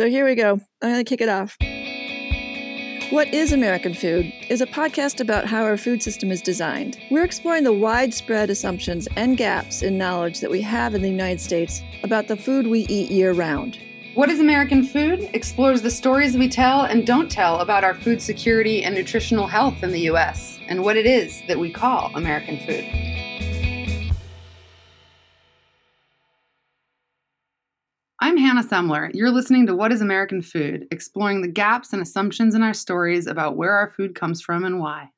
So here we go. I'm going to kick it off. What is American Food is a podcast about how our food system is designed. We're exploring the widespread assumptions and gaps in knowledge that we have in the United States about the food we eat year round. What is American Food explores the stories we tell and don't tell about our food security and nutritional health in the U.S. and what it is that we call American food. Hannah Semler. You're listening to What is American Food, exploring the gaps and assumptions in our stories about where our food comes from and why.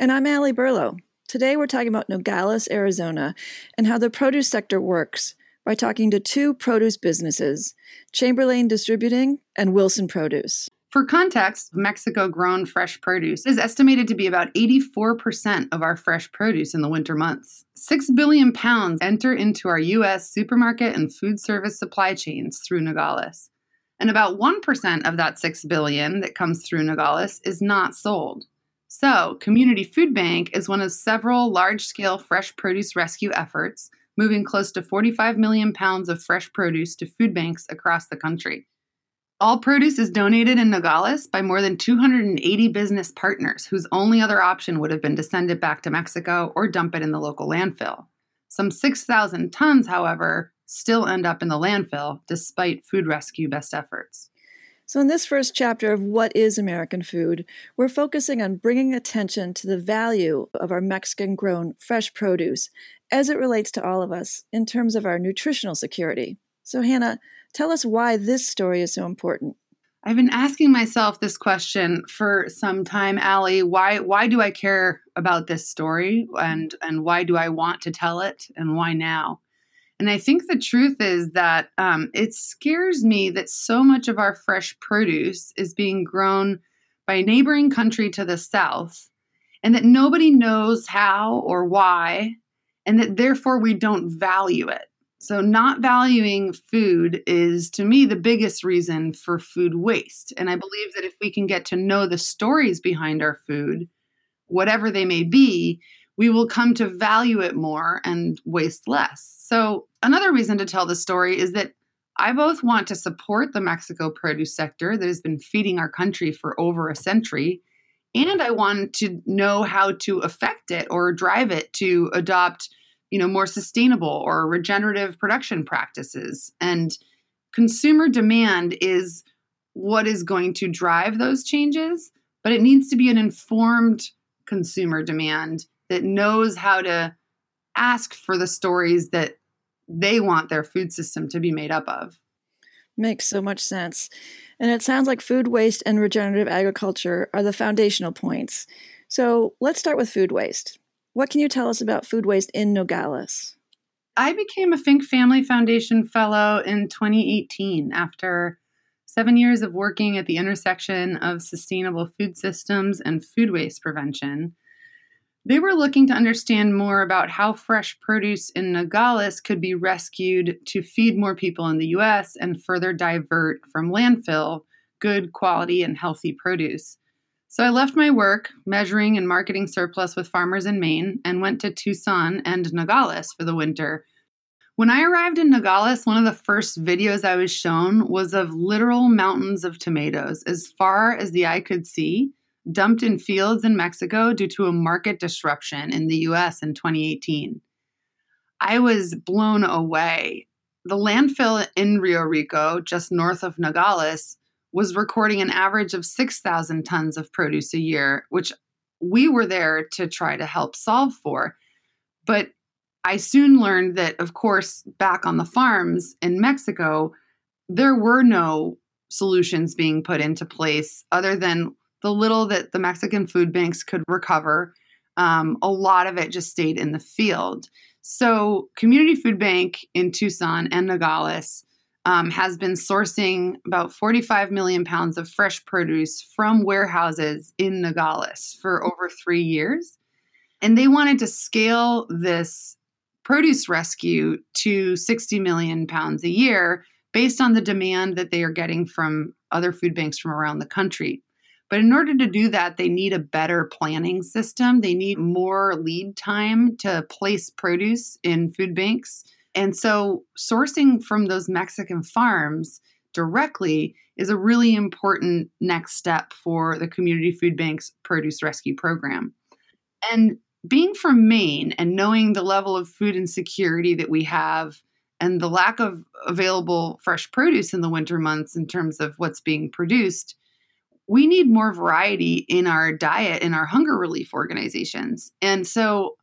And I'm Allie Burlow. Today we're talking about Nogales, Arizona, and how the produce sector works by talking to two produce businesses Chamberlain Distributing and Wilson Produce. For context, Mexico grown fresh produce is estimated to be about 84% of our fresh produce in the winter months. 6 billion pounds enter into our U.S. supermarket and food service supply chains through Nogales. And about 1% of that 6 billion that comes through Nogales is not sold. So, Community Food Bank is one of several large scale fresh produce rescue efforts, moving close to 45 million pounds of fresh produce to food banks across the country. All produce is donated in Nogales by more than 280 business partners whose only other option would have been to send it back to Mexico or dump it in the local landfill. Some 6,000 tons, however, still end up in the landfill despite food rescue best efforts. So, in this first chapter of What is American Food, we're focusing on bringing attention to the value of our Mexican grown fresh produce as it relates to all of us in terms of our nutritional security. So, Hannah, Tell us why this story is so important. I've been asking myself this question for some time, Allie. Why why do I care about this story and and why do I want to tell it and why now? And I think the truth is that um, it scares me that so much of our fresh produce is being grown by a neighboring country to the south, and that nobody knows how or why, and that therefore we don't value it. So, not valuing food is to me the biggest reason for food waste. And I believe that if we can get to know the stories behind our food, whatever they may be, we will come to value it more and waste less. So, another reason to tell the story is that I both want to support the Mexico produce sector that has been feeding our country for over a century, and I want to know how to affect it or drive it to adopt you know more sustainable or regenerative production practices. And consumer demand is what is going to drive those changes but it needs to be an informed consumer demand that knows how to ask for the stories that they want their food system to be made up of. Makes so much sense. And it sounds like food waste and regenerative agriculture are the foundational points. So let's start with food waste what can you tell us about food waste in Nogales? I became a Fink Family Foundation Fellow in 2018 after seven years of working at the intersection of sustainable food systems and food waste prevention. They were looking to understand more about how fresh produce in Nogales could be rescued to feed more people in the US and further divert from landfill good quality and healthy produce. So I left my work measuring and marketing surplus with farmers in Maine and went to Tucson and Nogales for the winter. When I arrived in Nogales, one of the first videos I was shown was of literal mountains of tomatoes as far as the eye could see, dumped in fields in Mexico due to a market disruption in the US in 2018. I was blown away. The landfill in Rio Rico, just north of Nogales, was recording an average of 6,000 tons of produce a year, which we were there to try to help solve for. But I soon learned that, of course, back on the farms in Mexico, there were no solutions being put into place other than the little that the Mexican food banks could recover. Um, a lot of it just stayed in the field. So, Community Food Bank in Tucson and Nogales um, has been sourcing about 45 million pounds of fresh produce from warehouses in Nogales for over three years. And they wanted to scale this produce rescue to 60 million pounds a year based on the demand that they are getting from other food banks from around the country. But in order to do that, they need a better planning system. They need more lead time to place produce in food banks and so sourcing from those Mexican farms directly is a really important next step for the Community Food Bank's Produce Rescue Program. And being from Maine and knowing the level of food insecurity that we have and the lack of available fresh produce in the winter months in terms of what's being produced, we need more variety in our diet in our hunger relief organizations. And so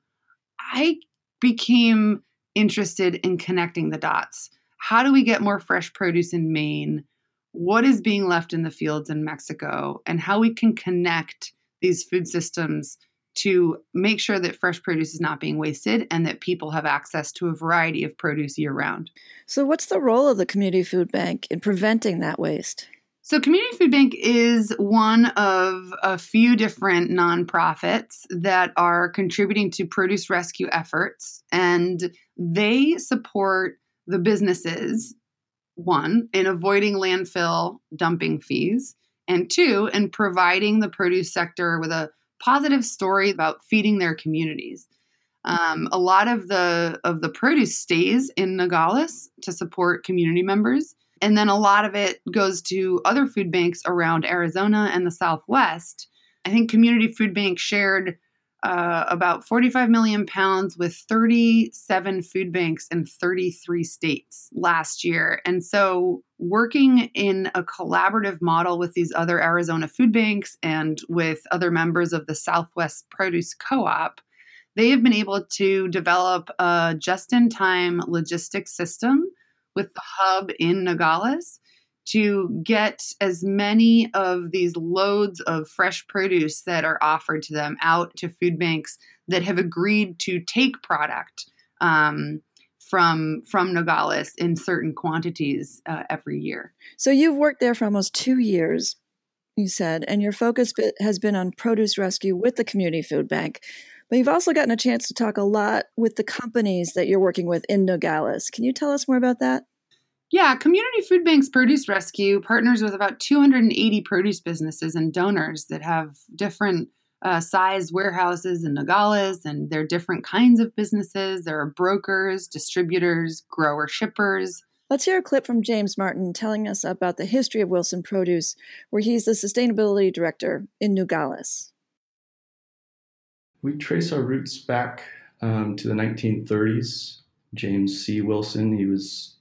I became interested in connecting the dots. How do we get more fresh produce in Maine? What is being left in the fields in Mexico? And how we can connect these food systems to make sure that fresh produce is not being wasted and that people have access to a variety of produce year round. So, what's the role of the Community Food Bank in preventing that waste? So, Community Food Bank is one of a few different nonprofits that are contributing to produce rescue efforts, and they support the businesses, one, in avoiding landfill dumping fees, and two, in providing the produce sector with a positive story about feeding their communities. Um, a lot of the of the produce stays in Nogales to support community members, and then a lot of it goes to other food banks around Arizona and the Southwest. I think Community Food Bank shared uh, about 45 million pounds with 37 food banks in 33 states last year. And so, working in a collaborative model with these other Arizona food banks and with other members of the Southwest Produce Co op, they have been able to develop a just in time logistics system with the hub in Nogales to get as many of these loads of fresh produce that are offered to them out to food banks that have agreed to take product um, from from Nogales in certain quantities uh, every year. So you've worked there for almost two years, you said, and your focus has been on produce rescue with the community food bank. But you've also gotten a chance to talk a lot with the companies that you're working with in Nogales. Can you tell us more about that? Yeah, Community Food Bank's Produce Rescue partners with about 280 produce businesses and donors that have different uh, sized warehouses in Nogales, and they're different kinds of businesses. There are brokers, distributors, grower shippers. Let's hear a clip from James Martin telling us about the history of Wilson Produce, where he's the sustainability director in Nogales. We trace our roots back um, to the 1930s. James C. Wilson, he was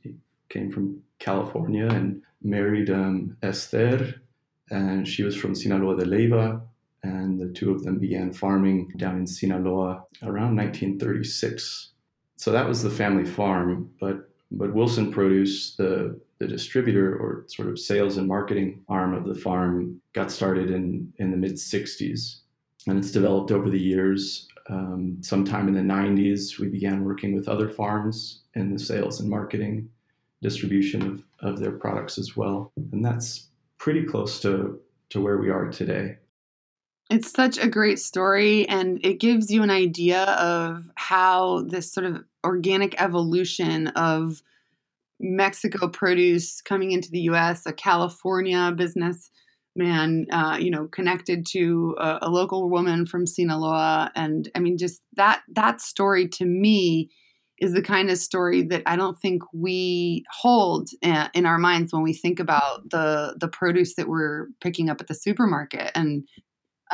came from California and married um, Esther, and she was from Sinaloa de Leyva, and the two of them began farming down in Sinaloa around 1936. So that was the family farm, but but Wilson Produce, the the distributor or sort of sales and marketing arm of the farm, got started in in the mid 60s, and it's developed over the years. Um, sometime in the 90s, we began working with other farms in the sales and marketing distribution of, of their products as well. And that's pretty close to, to where we are today. It's such a great story, and it gives you an idea of how this sort of organic evolution of Mexico produce coming into the U.S., a California business man, uh, you know, connected to a, a, local woman from Sinaloa, and I mean, just that that story to me is the kind of story that I don't think we hold uh, in our minds when we think about the the produce that we're picking up at the supermarket. And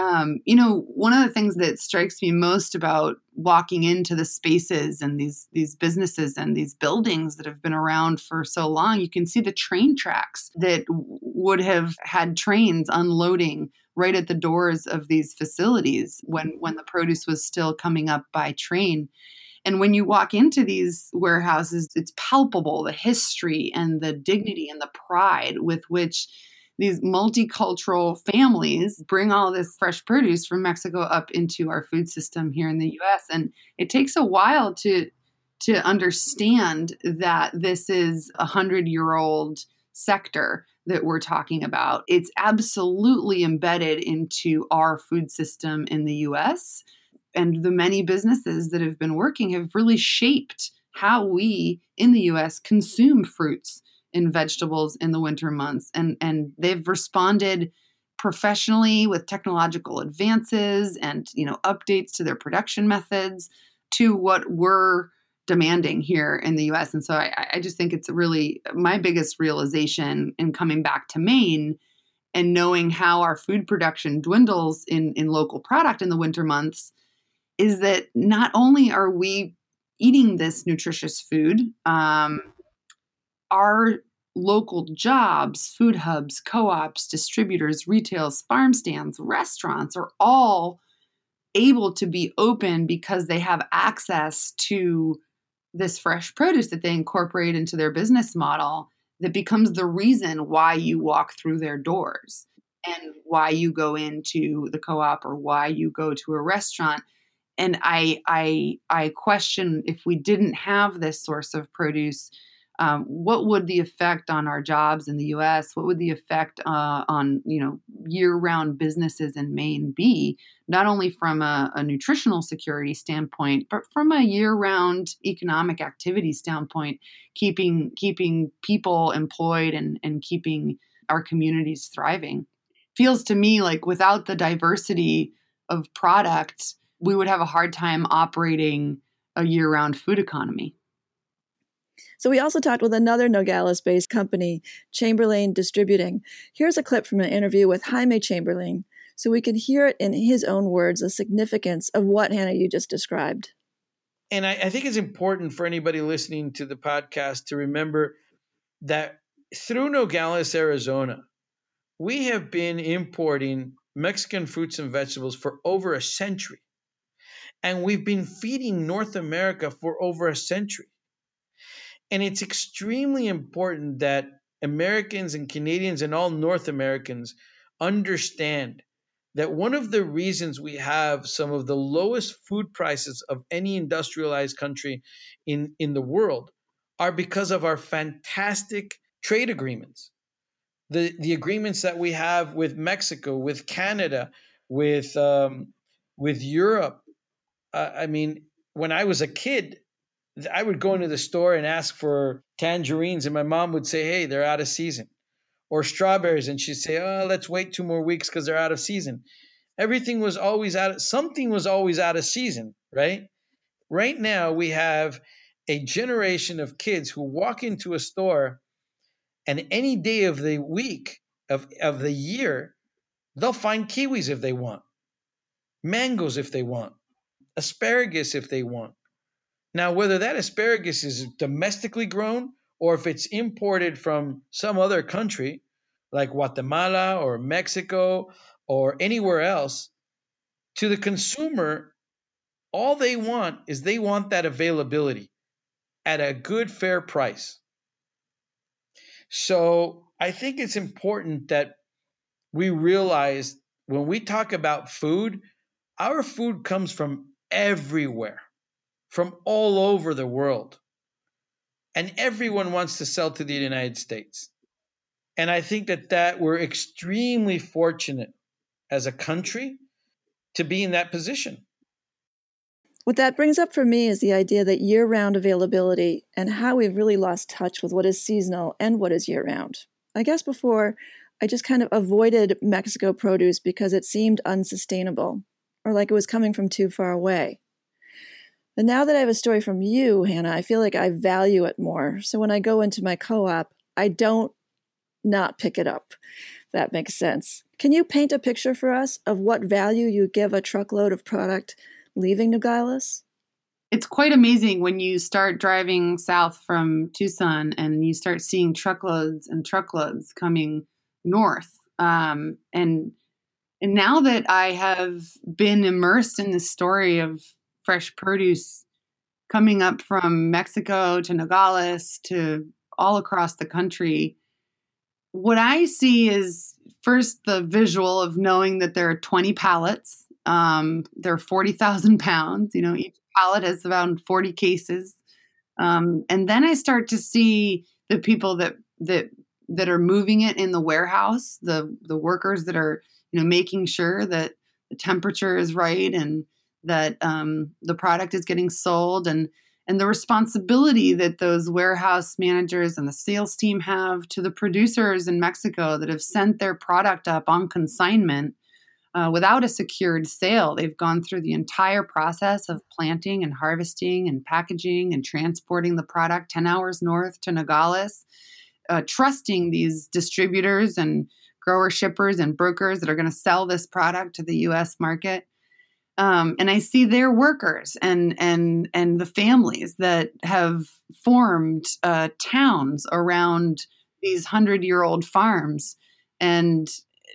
um, you know, one of the things that strikes me most about walking into the spaces and these these businesses and these buildings that have been around for so long, you can see the train tracks that would have had trains unloading right at the doors of these facilities when when the produce was still coming up by train. And when you walk into these warehouses, it's palpable the history and the dignity and the pride with which these multicultural families bring all this fresh produce from Mexico up into our food system here in the US. And it takes a while to to understand that this is a hundred year old sector that we're talking about. It's absolutely embedded into our food system in the US and the many businesses that have been working have really shaped how we in the US consume fruits and vegetables in the winter months and and they've responded professionally with technological advances and you know updates to their production methods to what we're demanding here in the US. And so I, I just think it's really my biggest realization in coming back to Maine and knowing how our food production dwindles in, in local product in the winter months is that not only are we eating this nutritious food, um, our local jobs, food hubs, co ops, distributors, retails, farm stands, restaurants are all able to be open because they have access to this fresh produce that they incorporate into their business model that becomes the reason why you walk through their doors and why you go into the co-op or why you go to a restaurant. And i i i question if we didn't have this source of produce um, what would the effect on our jobs in the U.S.? What would the effect uh, on you know year-round businesses in Maine be? Not only from a, a nutritional security standpoint, but from a year-round economic activity standpoint, keeping keeping people employed and and keeping our communities thriving. Feels to me like without the diversity of products, we would have a hard time operating a year-round food economy. So we also talked with another Nogales based company, Chamberlain Distributing. Here's a clip from an interview with Jaime Chamberlain so we can hear it in his own words the significance of what Hannah you just described. And I, I think it's important for anybody listening to the podcast to remember that through Nogales, Arizona, we have been importing Mexican fruits and vegetables for over a century. And we've been feeding North America for over a century. And it's extremely important that Americans and Canadians and all North Americans understand that one of the reasons we have some of the lowest food prices of any industrialized country in, in the world are because of our fantastic trade agreements. The, the agreements that we have with Mexico, with Canada, with, um, with Europe. Uh, I mean, when I was a kid, I would go into the store and ask for tangerines, and my mom would say, "Hey, they're out of season," or strawberries, and she'd say, "Oh, let's wait two more weeks because they're out of season." Everything was always out. Of, something was always out of season, right? Right now, we have a generation of kids who walk into a store, and any day of the week of of the year, they'll find kiwis if they want, mangoes if they want, asparagus if they want now, whether that asparagus is domestically grown or if it's imported from some other country like Guatemala or Mexico or anywhere else, to the consumer, all they want is they want that availability at a good, fair price. So I think it's important that we realize when we talk about food, our food comes from everywhere from all over the world. And everyone wants to sell to the United States. And I think that that we're extremely fortunate as a country to be in that position. What that brings up for me is the idea that year round availability and how we've really lost touch with what is seasonal and what is year round. I guess before, I just kind of avoided Mexico produce because it seemed unsustainable or like it was coming from too far away. But now that I have a story from you, Hannah, I feel like I value it more. So when I go into my co op, I don't not pick it up. That makes sense. Can you paint a picture for us of what value you give a truckload of product leaving Nogales? It's quite amazing when you start driving south from Tucson and you start seeing truckloads and truckloads coming north. Um, and and now that I have been immersed in the story of fresh produce coming up from Mexico to Nogales to all across the country. What I see is first the visual of knowing that there are 20 pallets. Um, there are 40,000 pounds. You know, each pallet has around 40 cases. Um, and then I start to see the people that that that are moving it in the warehouse, the the workers that are you know making sure that the temperature is right and that um, the product is getting sold and and the responsibility that those warehouse managers and the sales team have to the producers in Mexico that have sent their product up on consignment uh, without a secured sale. They've gone through the entire process of planting and harvesting and packaging and transporting the product 10 hours north to Nogales, uh, trusting these distributors and grower shippers and brokers that are going to sell this product to the US market. Um, and I see their workers and and and the families that have formed uh, towns around these hundred year old farms and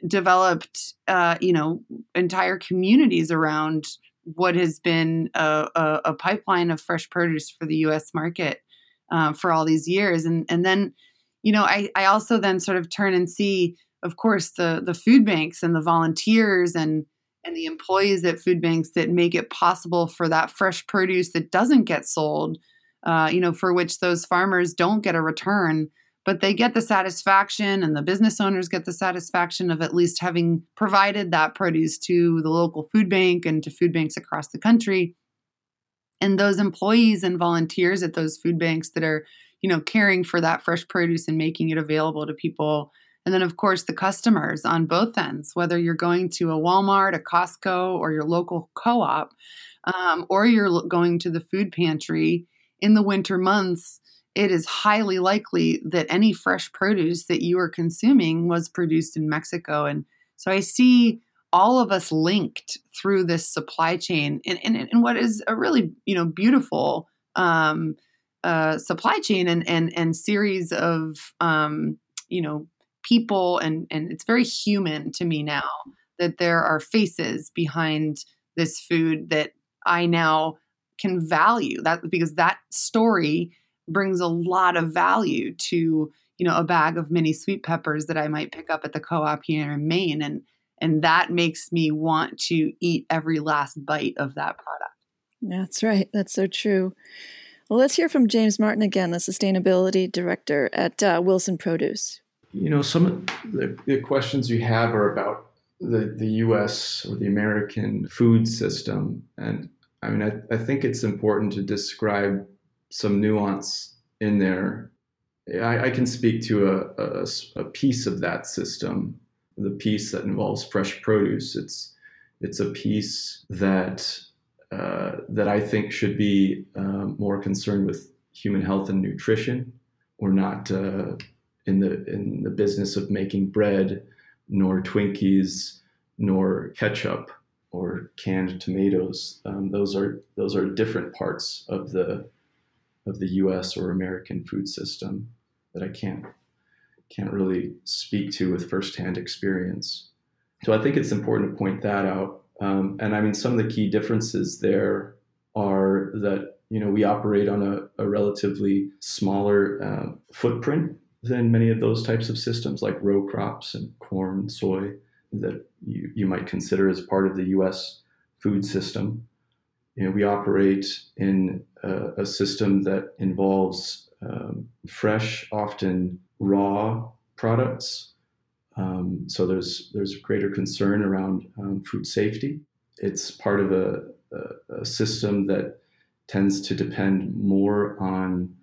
developed, uh, you know, entire communities around what has been a, a, a, pipeline of fresh produce for the U.S. market uh, for all these years, and and then, you know, I I also then sort of turn and see, of course, the the food banks and the volunteers and and the employees at food banks that make it possible for that fresh produce that doesn't get sold, uh, you know, for which those farmers don't get a return but they get the satisfaction and the business owners get the satisfaction of at least having provided that produce to the local food bank and to food banks across the country. And those employees and volunteers at those food banks that are you know caring for that fresh produce and making it available to people and then of course the customers on both ends whether you're going to a walmart a costco or your local co-op um, or you're going to the food pantry in the winter months it is highly likely that any fresh produce that you are consuming was produced in Mexico. And so I see all of us linked through this supply chain and, and, and what is a really you know beautiful um, uh, supply chain and, and, and series of um, you know people and, and it's very human to me now that there are faces behind this food that I now can value that because that story brings a lot of value to you know a bag of mini sweet peppers that I might pick up at the co-op here in Maine and and that makes me want to eat every last bite of that product. That's right. That's so true. Well, let's hear from James Martin again, the sustainability director at uh, Wilson Produce. You know, some of the, the questions you have are about the, the U.S. or the American food system. And I mean, I, I think it's important to describe some nuance in there. I, I can speak to a, a, a, piece of that system, the piece that involves fresh produce. It's it's a piece that uh, that I think should be uh, more concerned with human health and nutrition. We're not uh, in the in the business of making bread, nor Twinkies, nor ketchup or canned tomatoes. Um, those are those are different parts of the of the U.S. or American food system that I can't can't really speak to with firsthand experience. So I think it's important to point that out. Um, and I mean, some of the key differences there are that you know we operate on a, a relatively smaller uh, footprint than many of those types of systems, like row crops and corn, soy, that you, you might consider as part of the U.S. food system you know, we operate in a, a system that involves um, fresh, often raw products. Um, so there's there's greater concern around um, food safety. It's part of a, a, a, system that tends to depend more on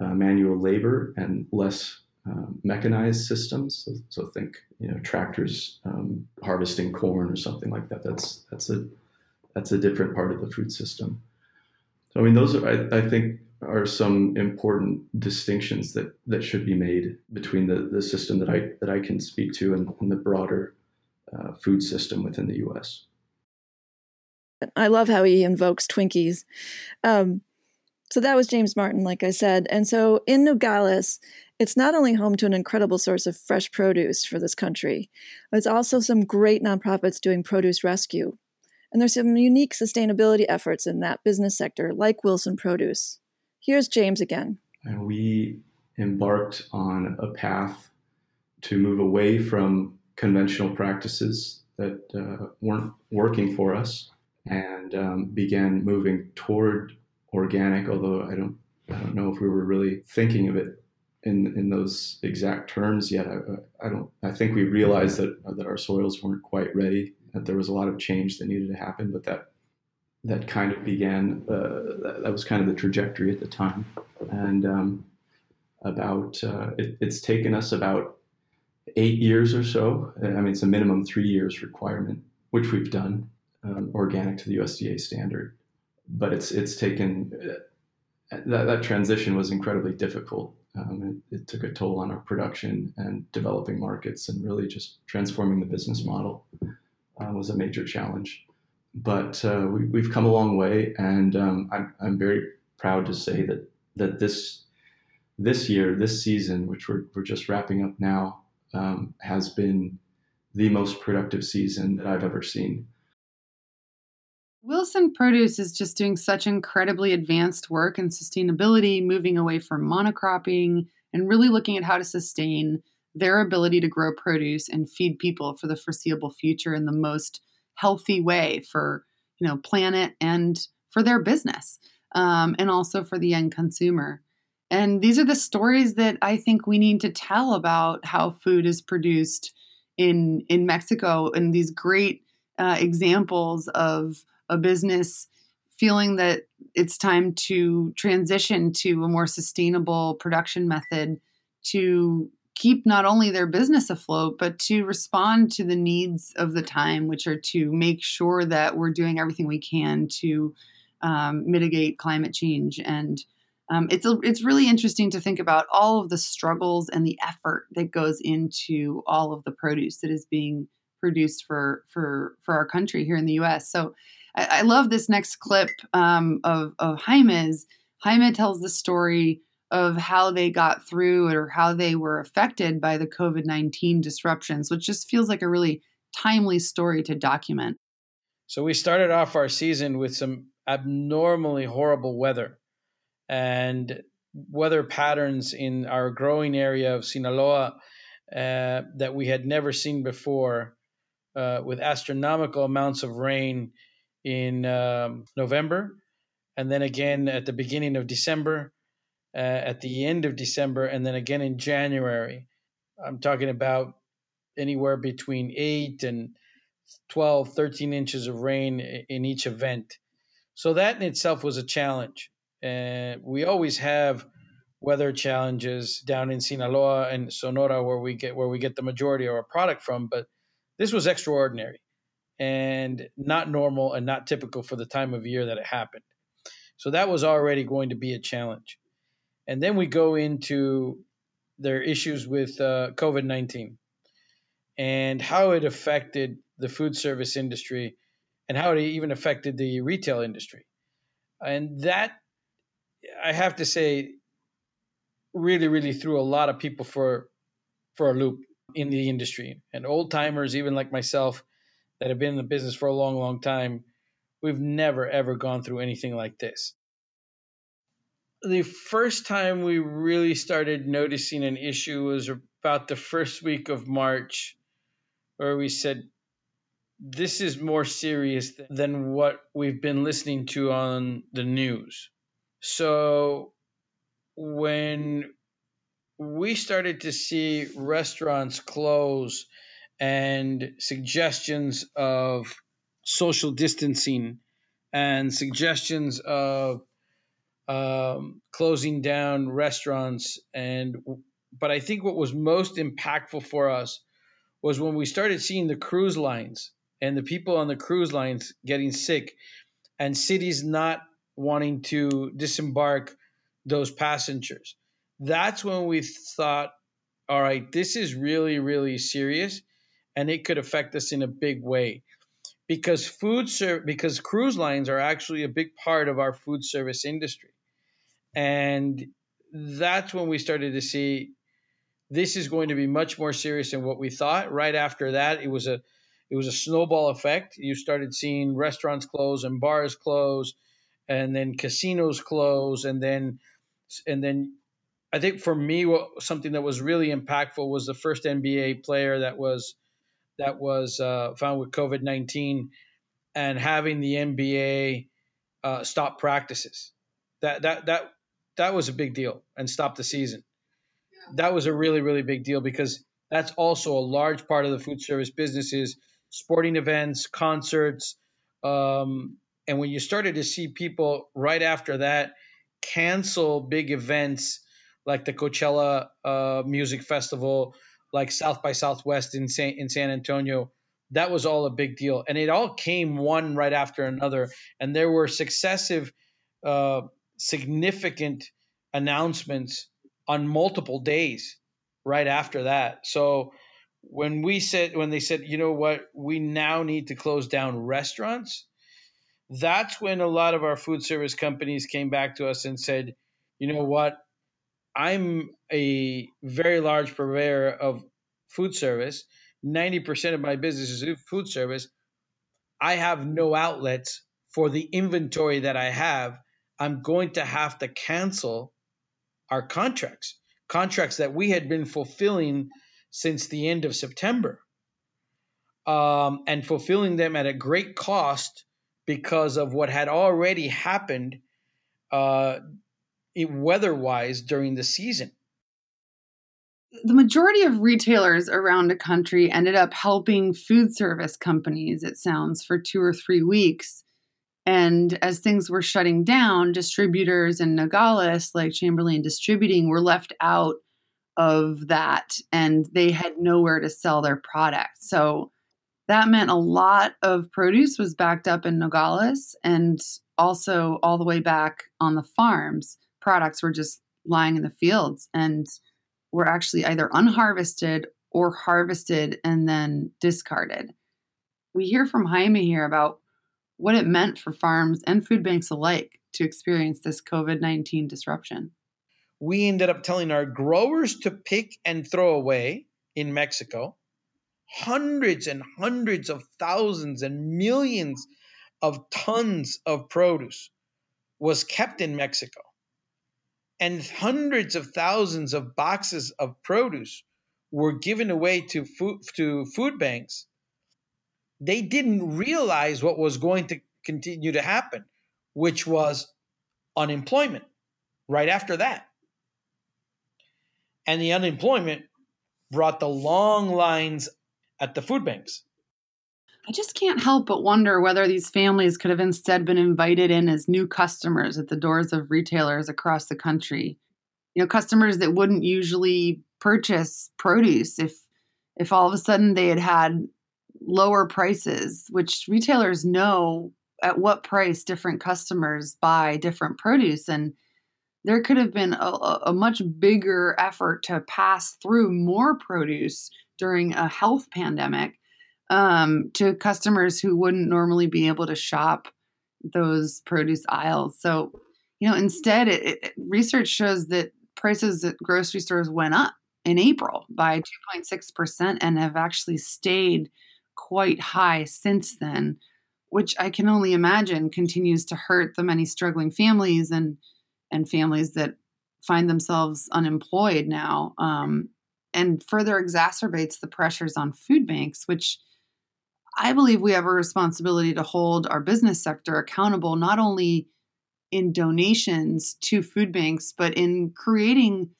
uh, manual labor and less uh, mechanized systems. So, so, think you know tractors um, harvesting corn or something like that. That's that's a that's a different part of the food system. So I mean, those are I, I think are some important distinctions that that should be made between the the system that I that I can speak to and, and the broader uh, food system within the U.S. I love how he invokes Twinkies. Um, so that was James Martin, like I said. And so in Nogales, it's not only home to an incredible source of fresh produce for this country, but it's also some great nonprofits doing produce rescue. And there's some unique sustainability efforts in that business sector, like Wilson Produce. Here's James again. We embarked on a path to move away from conventional practices that uh, weren't working for us and um, began moving toward organic, although I don't, I don't know if we were really thinking of it in, in those exact terms yet. I, I don't, I think we realized that, that our soils weren't quite ready that there was a lot of change that needed to happen, but that that kind of began. Uh, that, that, was kind of the trajectory at the time, and um, about uh, it, it's taken us about eight years or so. I mean, it's a minimum three years requirement which we've done, um, organic to the USDA standard. But it's it's taken uh, that that transition was incredibly difficult. Um, it, it, took a toll on our production and developing markets, and really just transforming the business model uh, was a major challenge. But uh, we, have come a long way, and um, I'm, I'm very proud to say that that this this year, this season, which we're, we're just wrapping up now, um, has been the most productive season that I've ever seen. Wilson Produce is just doing such incredibly advanced work in sustainability, moving away from monocropping and really looking at how to sustain their ability to grow produce and feed people for the foreseeable future in the most healthy way for you know planet and for their business um, and also for the end consumer. And these are the stories that i think we need to tell about how food is produced in in mexico and these great uh, examples of a business feeling that it's time to transition to a more sustainable production method to keep not only their business afloat, but to respond to the needs of the time, which are to make sure that we're doing everything we can to um, mitigate climate change. And um, it's a, it's really interesting to think about all of the struggles and the effort that goes into all of the produce that is being produced for for for our country here in the U.S. So I, I love this next clip um, of of Jaime's. Jaime tells the story of how they got through or how they were affected by the COVID 19 disruptions, which just feels like a really timely story to document. So, we started off our season with some abnormally horrible weather and weather patterns in our growing area of Sinaloa uh, that we had never seen before, uh, with astronomical amounts of rain in um, November, and then again at the beginning of December, uh, at the end of December, and then again in January. I'm talking about anywhere between 8 and 12, 13 inches of rain in each event. So that in itself was a challenge. And we always have weather challenges down in Sinaloa and Sonora where we get where we get the majority of our product from, but this was extraordinary and not normal and not typical for the time of year that it happened. So that was already going to be a challenge. And then we go into their issues with uh, COVID 19 and how it affected the food service industry and how it even affected the retail industry. And that, I have to say, really, really threw a lot of people for for a loop in the industry. And old timers, even like myself, that have been in the business for a long, long time, we've never ever gone through anything like this the first time we really started noticing an issue was about the first week of March, where we said, This is more serious than what we've been listening to on the news. So when we started to see restaurants close and suggestions of social distancing and suggestions of um, closing down restaurants and but I think what was most impactful for us was when we started seeing the cruise lines and the people on the cruise lines getting sick and cities not wanting to disembark those passengers. That's when we thought, all right, this is really, really serious and it could affect us in a big way. Because food ser- because cruise lines are actually a big part of our food service industry. And that's when we started to see this is going to be much more serious than what we thought. Right after that, it was a it was a snowball effect. You started seeing restaurants close and bars close, and then casinos close, and then and then I think for me, what, something that was really impactful was the first NBA player that was that was uh, found with COVID nineteen, and having the NBA uh, stop practices. That that that that was a big deal and stop the season. Yeah. That was a really, really big deal because that's also a large part of the food service business is sporting events, concerts. Um, and when you started to see people right after that cancel big events like the Coachella uh, Music Festival, like South by Southwest in San, in San Antonio, that was all a big deal. And it all came one right after another. And there were successive, uh, significant announcements on multiple days right after that. So when we said, when they said, you know what, we now need to close down restaurants, that's when a lot of our food service companies came back to us and said, you know what, I'm a very large purveyor of food service. 90% of my business is food service. I have no outlets for the inventory that I have. I'm going to have to cancel our contracts, contracts that we had been fulfilling since the end of September, um, and fulfilling them at a great cost because of what had already happened uh, weather wise during the season. The majority of retailers around the country ended up helping food service companies, it sounds, for two or three weeks. And as things were shutting down, distributors in Nogales, like Chamberlain Distributing, were left out of that and they had nowhere to sell their product. So that meant a lot of produce was backed up in Nogales and also all the way back on the farms products were just lying in the fields and were actually either unharvested or harvested and then discarded. We hear from Jaime here about what it meant for farms and food banks alike to experience this COVID 19 disruption. We ended up telling our growers to pick and throw away in Mexico hundreds and hundreds of thousands and millions of tons of produce was kept in Mexico and hundreds of thousands of boxes of produce were given away to food, to food banks, they didn't realize what was going to continue to happen, which was unemployment right after that. And the unemployment brought the long lines at the food banks. I just can't help but wonder whether these families could have instead been invited in as new customers at the doors of retailers across the country. You know, customers that wouldn't usually purchase produce if if all of a sudden they had had lower prices, which retailers know at what price different customers buy different produce and there could have been a, a much bigger effort to pass through more produce during a health pandemic um, to customers who wouldn't normally be able to shop those produce aisles. So, you know, instead, it, it, research shows that prices at grocery stores went up in April by 2.6% and have actually stayed quite high since then, which I can only imagine continues to hurt the many struggling families and and families that find themselves unemployed now, um, and further exacerbates the pressures on food banks, which I believe we have a responsibility to hold our business sector accountable not only in donations to food banks, but in creating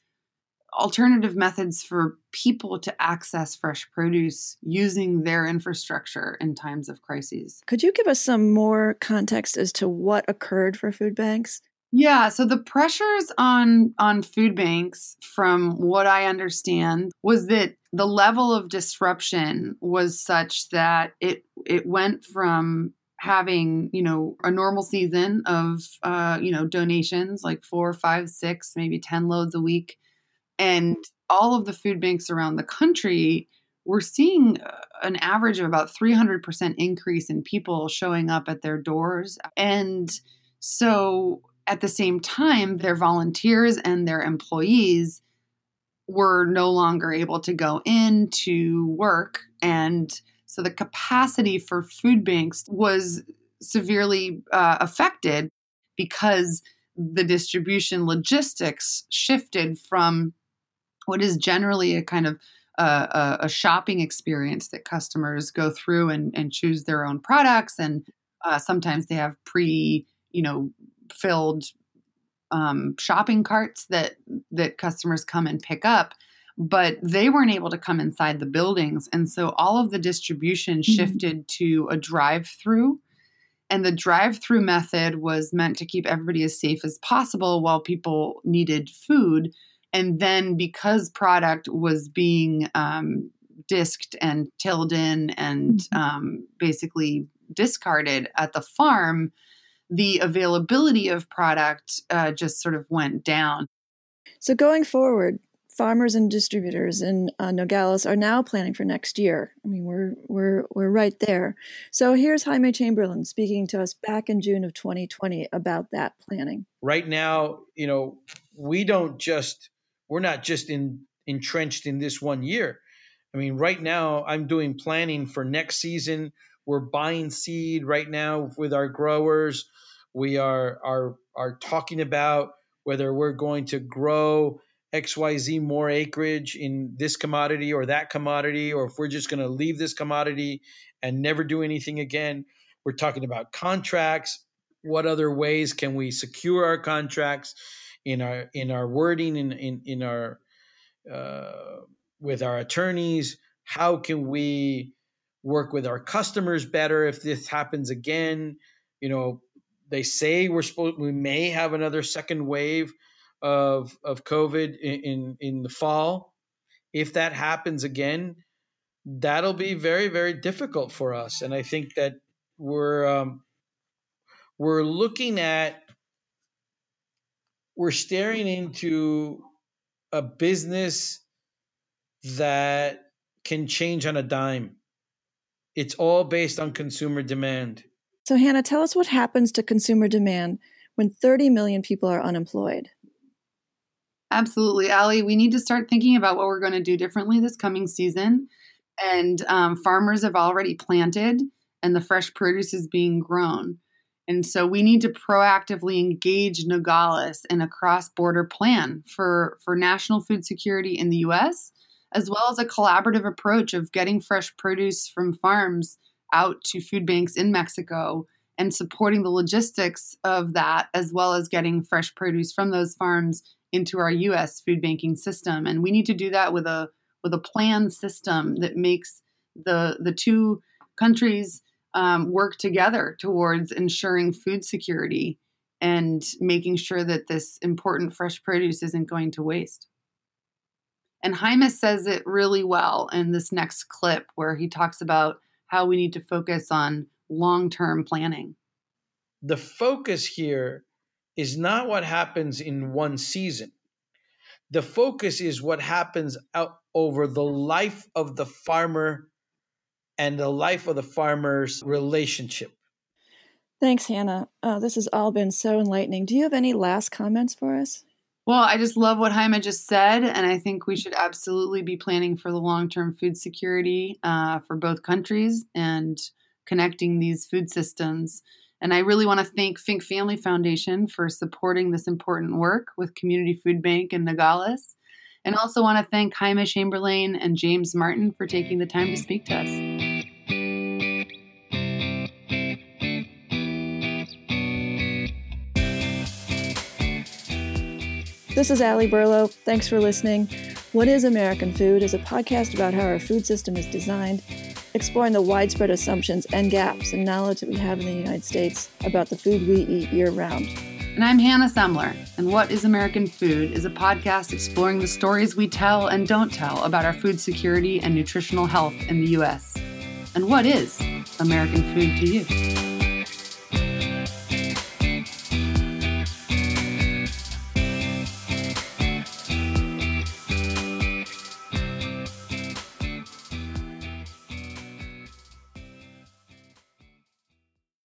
alternative methods for people to access fresh produce using their infrastructure in times of crises. Could you give us some more context as to what occurred for food banks? Yeah, so the pressures on on food banks from what I understand was that the level of disruption was such that it it went from having you know a normal season of uh, you know donations like four five six maybe 10 loads a week and all of the food banks around the country were seeing uh, an average of about 300% increase in people showing up at their doors and so at the same time, their volunteers and their employees were no longer able to go in to work. And so the capacity for food banks was severely uh, affected because the distribution logistics shifted from what is generally a kind of uh, a, shopping experience that customers go through and, and choose their own products and uh, sometimes they have pre you know filled um, shopping carts that that customers come and pick up but they weren't able to come inside the buildings and so all of the distribution mm-hmm. shifted to a drive through and the drive through method was meant to keep everybody as safe as possible while people needed food and then because product was being um, disked and tilled in and mm-hmm. um, basically discarded at the farm, the availability of product uh, just sort of went down. So, going forward, farmers and distributors in uh, Nogales are now planning for next year. I mean, we're we're we're right there. So here's Jaime Chamberlain speaking to us back in June of 2020 about that planning. Right now, you know, we don't just we're not just in entrenched in this one year. I mean, right now I'm doing planning for next season. We're buying seed right now with our growers. We are are are talking about whether we're going to grow XYZ more acreage in this commodity or that commodity, or if we're just going to leave this commodity and never do anything again. We're talking about contracts. What other ways can we secure our contracts in our in our wording in in, in our uh, with our attorneys? How can we work with our customers better if this happens again? You know, they say we're supposed we may have another second wave of of COVID in, in, in the fall. If that happens again, that'll be very very difficult for us. And I think that we're um, we're looking at we're staring into a business that can change on a dime. It's all based on consumer demand. So, Hannah, tell us what happens to consumer demand when 30 million people are unemployed. Absolutely, Ali. We need to start thinking about what we're going to do differently this coming season. And um, farmers have already planted, and the fresh produce is being grown. And so we need to proactively engage Nogales in a cross border plan for, for national food security in the US, as well as a collaborative approach of getting fresh produce from farms out to food banks in Mexico and supporting the logistics of that, as well as getting fresh produce from those farms into our US food banking system. And we need to do that with a with a planned system that makes the the two countries um, work together towards ensuring food security and making sure that this important fresh produce isn't going to waste. And Jaime says it really well in this next clip where he talks about how we need to focus on long term planning. The focus here is not what happens in one season. The focus is what happens out over the life of the farmer and the life of the farmer's relationship. Thanks, Hannah. Oh, this has all been so enlightening. Do you have any last comments for us? Well, I just love what Jaime just said, and I think we should absolutely be planning for the long term food security uh, for both countries and connecting these food systems and I really want to thank Fink Family Foundation for supporting this important work with Community Food Bank in Nogales. And also want to thank Jaime Chamberlain and James Martin for taking the time to speak to us. This is Ali Berlow. Thanks for listening. What is American Food is a podcast about how our food system is designed exploring the widespread assumptions and gaps in knowledge that we have in the United States about the food we eat year round. And I'm Hannah Semler, and What is American Food is a podcast exploring the stories we tell and don't tell about our food security and nutritional health in the U.S. And what is American food to you?